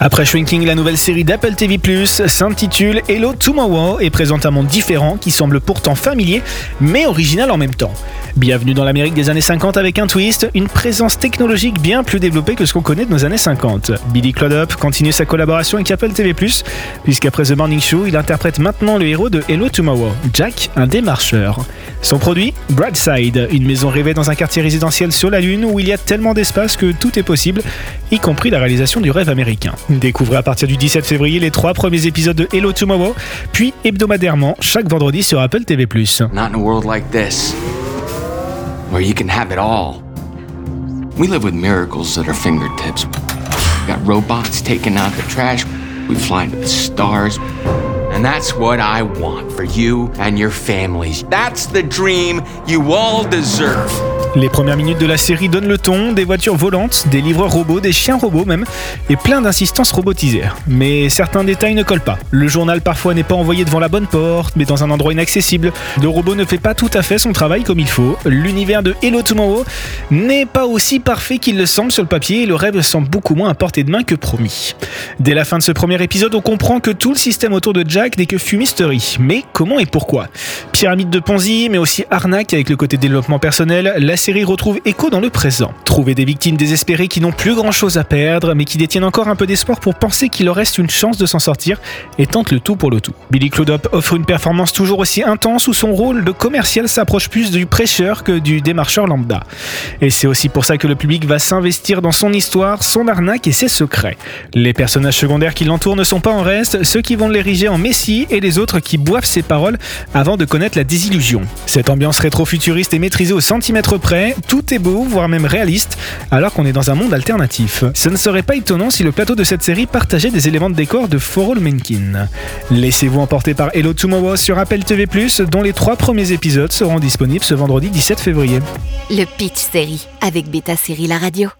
Après Shrinking, la nouvelle série d'Apple TV+, s'intitule Hello Tomorrow et présente un monde différent qui semble pourtant familier, mais original en même temps. Bienvenue dans l'Amérique des années 50 avec un twist, une présence technologique bien plus développée que ce qu'on connaît de nos années 50. Billy Clodup continue sa collaboration avec Apple TV+, puisqu'après The Morning Show, il interprète maintenant le héros de Hello Tomorrow, Jack, un démarcheur. Son produit Broadside, une maison rêvée dans un quartier résidentiel sur la Lune où il y a tellement d'espace que tout est possible, y compris la réalisation du rêve américain. Découvrez à partir du 17 février les trois premiers épisodes de Hello Tomorrow, puis hebdomadairement chaque vendredi sur Apple TV+. Not in a world like this, where you can have it all. We live with miracles at our fingertips. We got robots taking out the trash. We fly to the stars. And that's what I want for you and your families. That's the dream you all deserve. Les premières minutes de la série donnent le ton, des voitures volantes, des livreurs robots, des chiens robots même, et plein d'insistances robotisées. Mais certains détails ne collent pas. Le journal parfois n'est pas envoyé devant la bonne porte, mais dans un endroit inaccessible. Le robot ne fait pas tout à fait son travail comme il faut. L'univers de Hello Tomorrow n'est pas aussi parfait qu'il le semble sur le papier et le rêve semble beaucoup moins à portée de main que promis. Dès la fin de ce premier épisode, on comprend que tout le système autour de Jack n'est que fumisterie. Mais comment et pourquoi? Pyramide de Ponzi, mais aussi arnaque avec le côté développement personnel, série retrouve écho dans le présent. Trouver des victimes désespérées qui n'ont plus grand chose à perdre, mais qui détiennent encore un peu d'espoir pour penser qu'il leur reste une chance de s'en sortir et tentent le tout pour le tout. Billy Clodup offre une performance toujours aussi intense où son rôle de commercial s'approche plus du prêcheur que du démarcheur lambda. Et c'est aussi pour ça que le public va s'investir dans son histoire, son arnaque et ses secrets. Les personnages secondaires qui l'entourent ne sont pas en reste, ceux qui vont l'ériger en messie et les autres qui boivent ses paroles avant de connaître la désillusion. Cette ambiance rétro-futuriste est maîtrisée au centimètre près, tout est beau, voire même réaliste, alors qu'on est dans un monde alternatif. Ce ne serait pas étonnant si le plateau de cette série partageait des éléments de décor de For All Menkin. Laissez-vous emporter par Hello Tomorrow sur Apple TV+, dont les trois premiers épisodes seront disponibles ce vendredi 17 février. Le Pitch Série avec Beta Série La Radio.